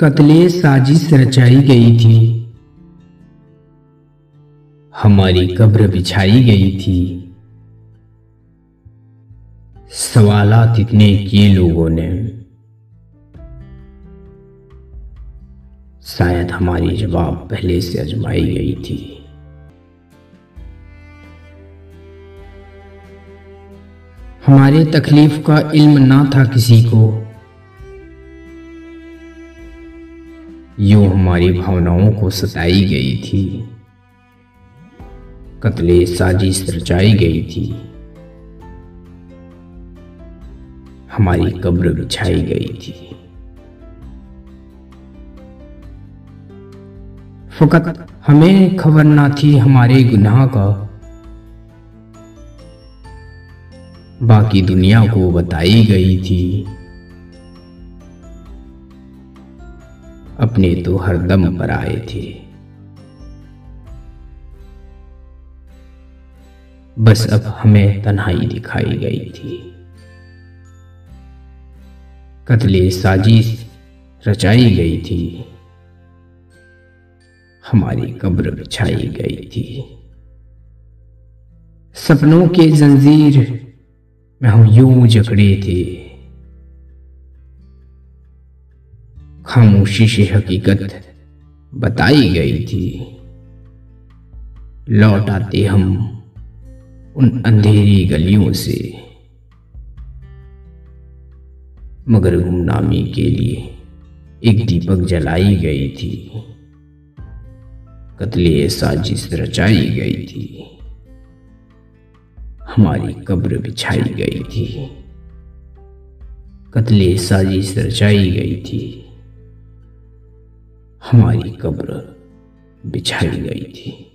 कत्ले साजिश रचाई गई थी। हमारी कब्र बिछाई गई थी। सवालात इतने किए लोगों ने। शायद हमारी जवाब पहले से अजमाई गई थी। हमारे तकलीफ़ का इल्म ना था किसी को। यूँ हमारी भावनाओं को सताई गई थी। कतले साजिश रचाई गई थी। हमारी कब्र बिछाई गई थी। फकत हमें खबर ना थी हमारे गुनाह का। बाकी दुनिया को बताई गई थी। अपने तो हर दम पर आए थे। बस अब हमें तन्हाई दिखाई गई थी। कतले साजिश रचाई गई थी। हमारी कब्र बिछाई गई थी। सपनों के जंजीर में हम यूँ जकड़े थे। खामोशी से हकीकत बताई गई थी। लौट आते हम उन अंधेरी गलियों से। मगर गुमनामी के लिए एक दीपक जलाई गई थी। कतले साजिश रचाई गई थी। हमारी कब्र बिछाई गई थी। कतले साजिश रचाई गई थी। हमारी कब्र बिछाई गई थी।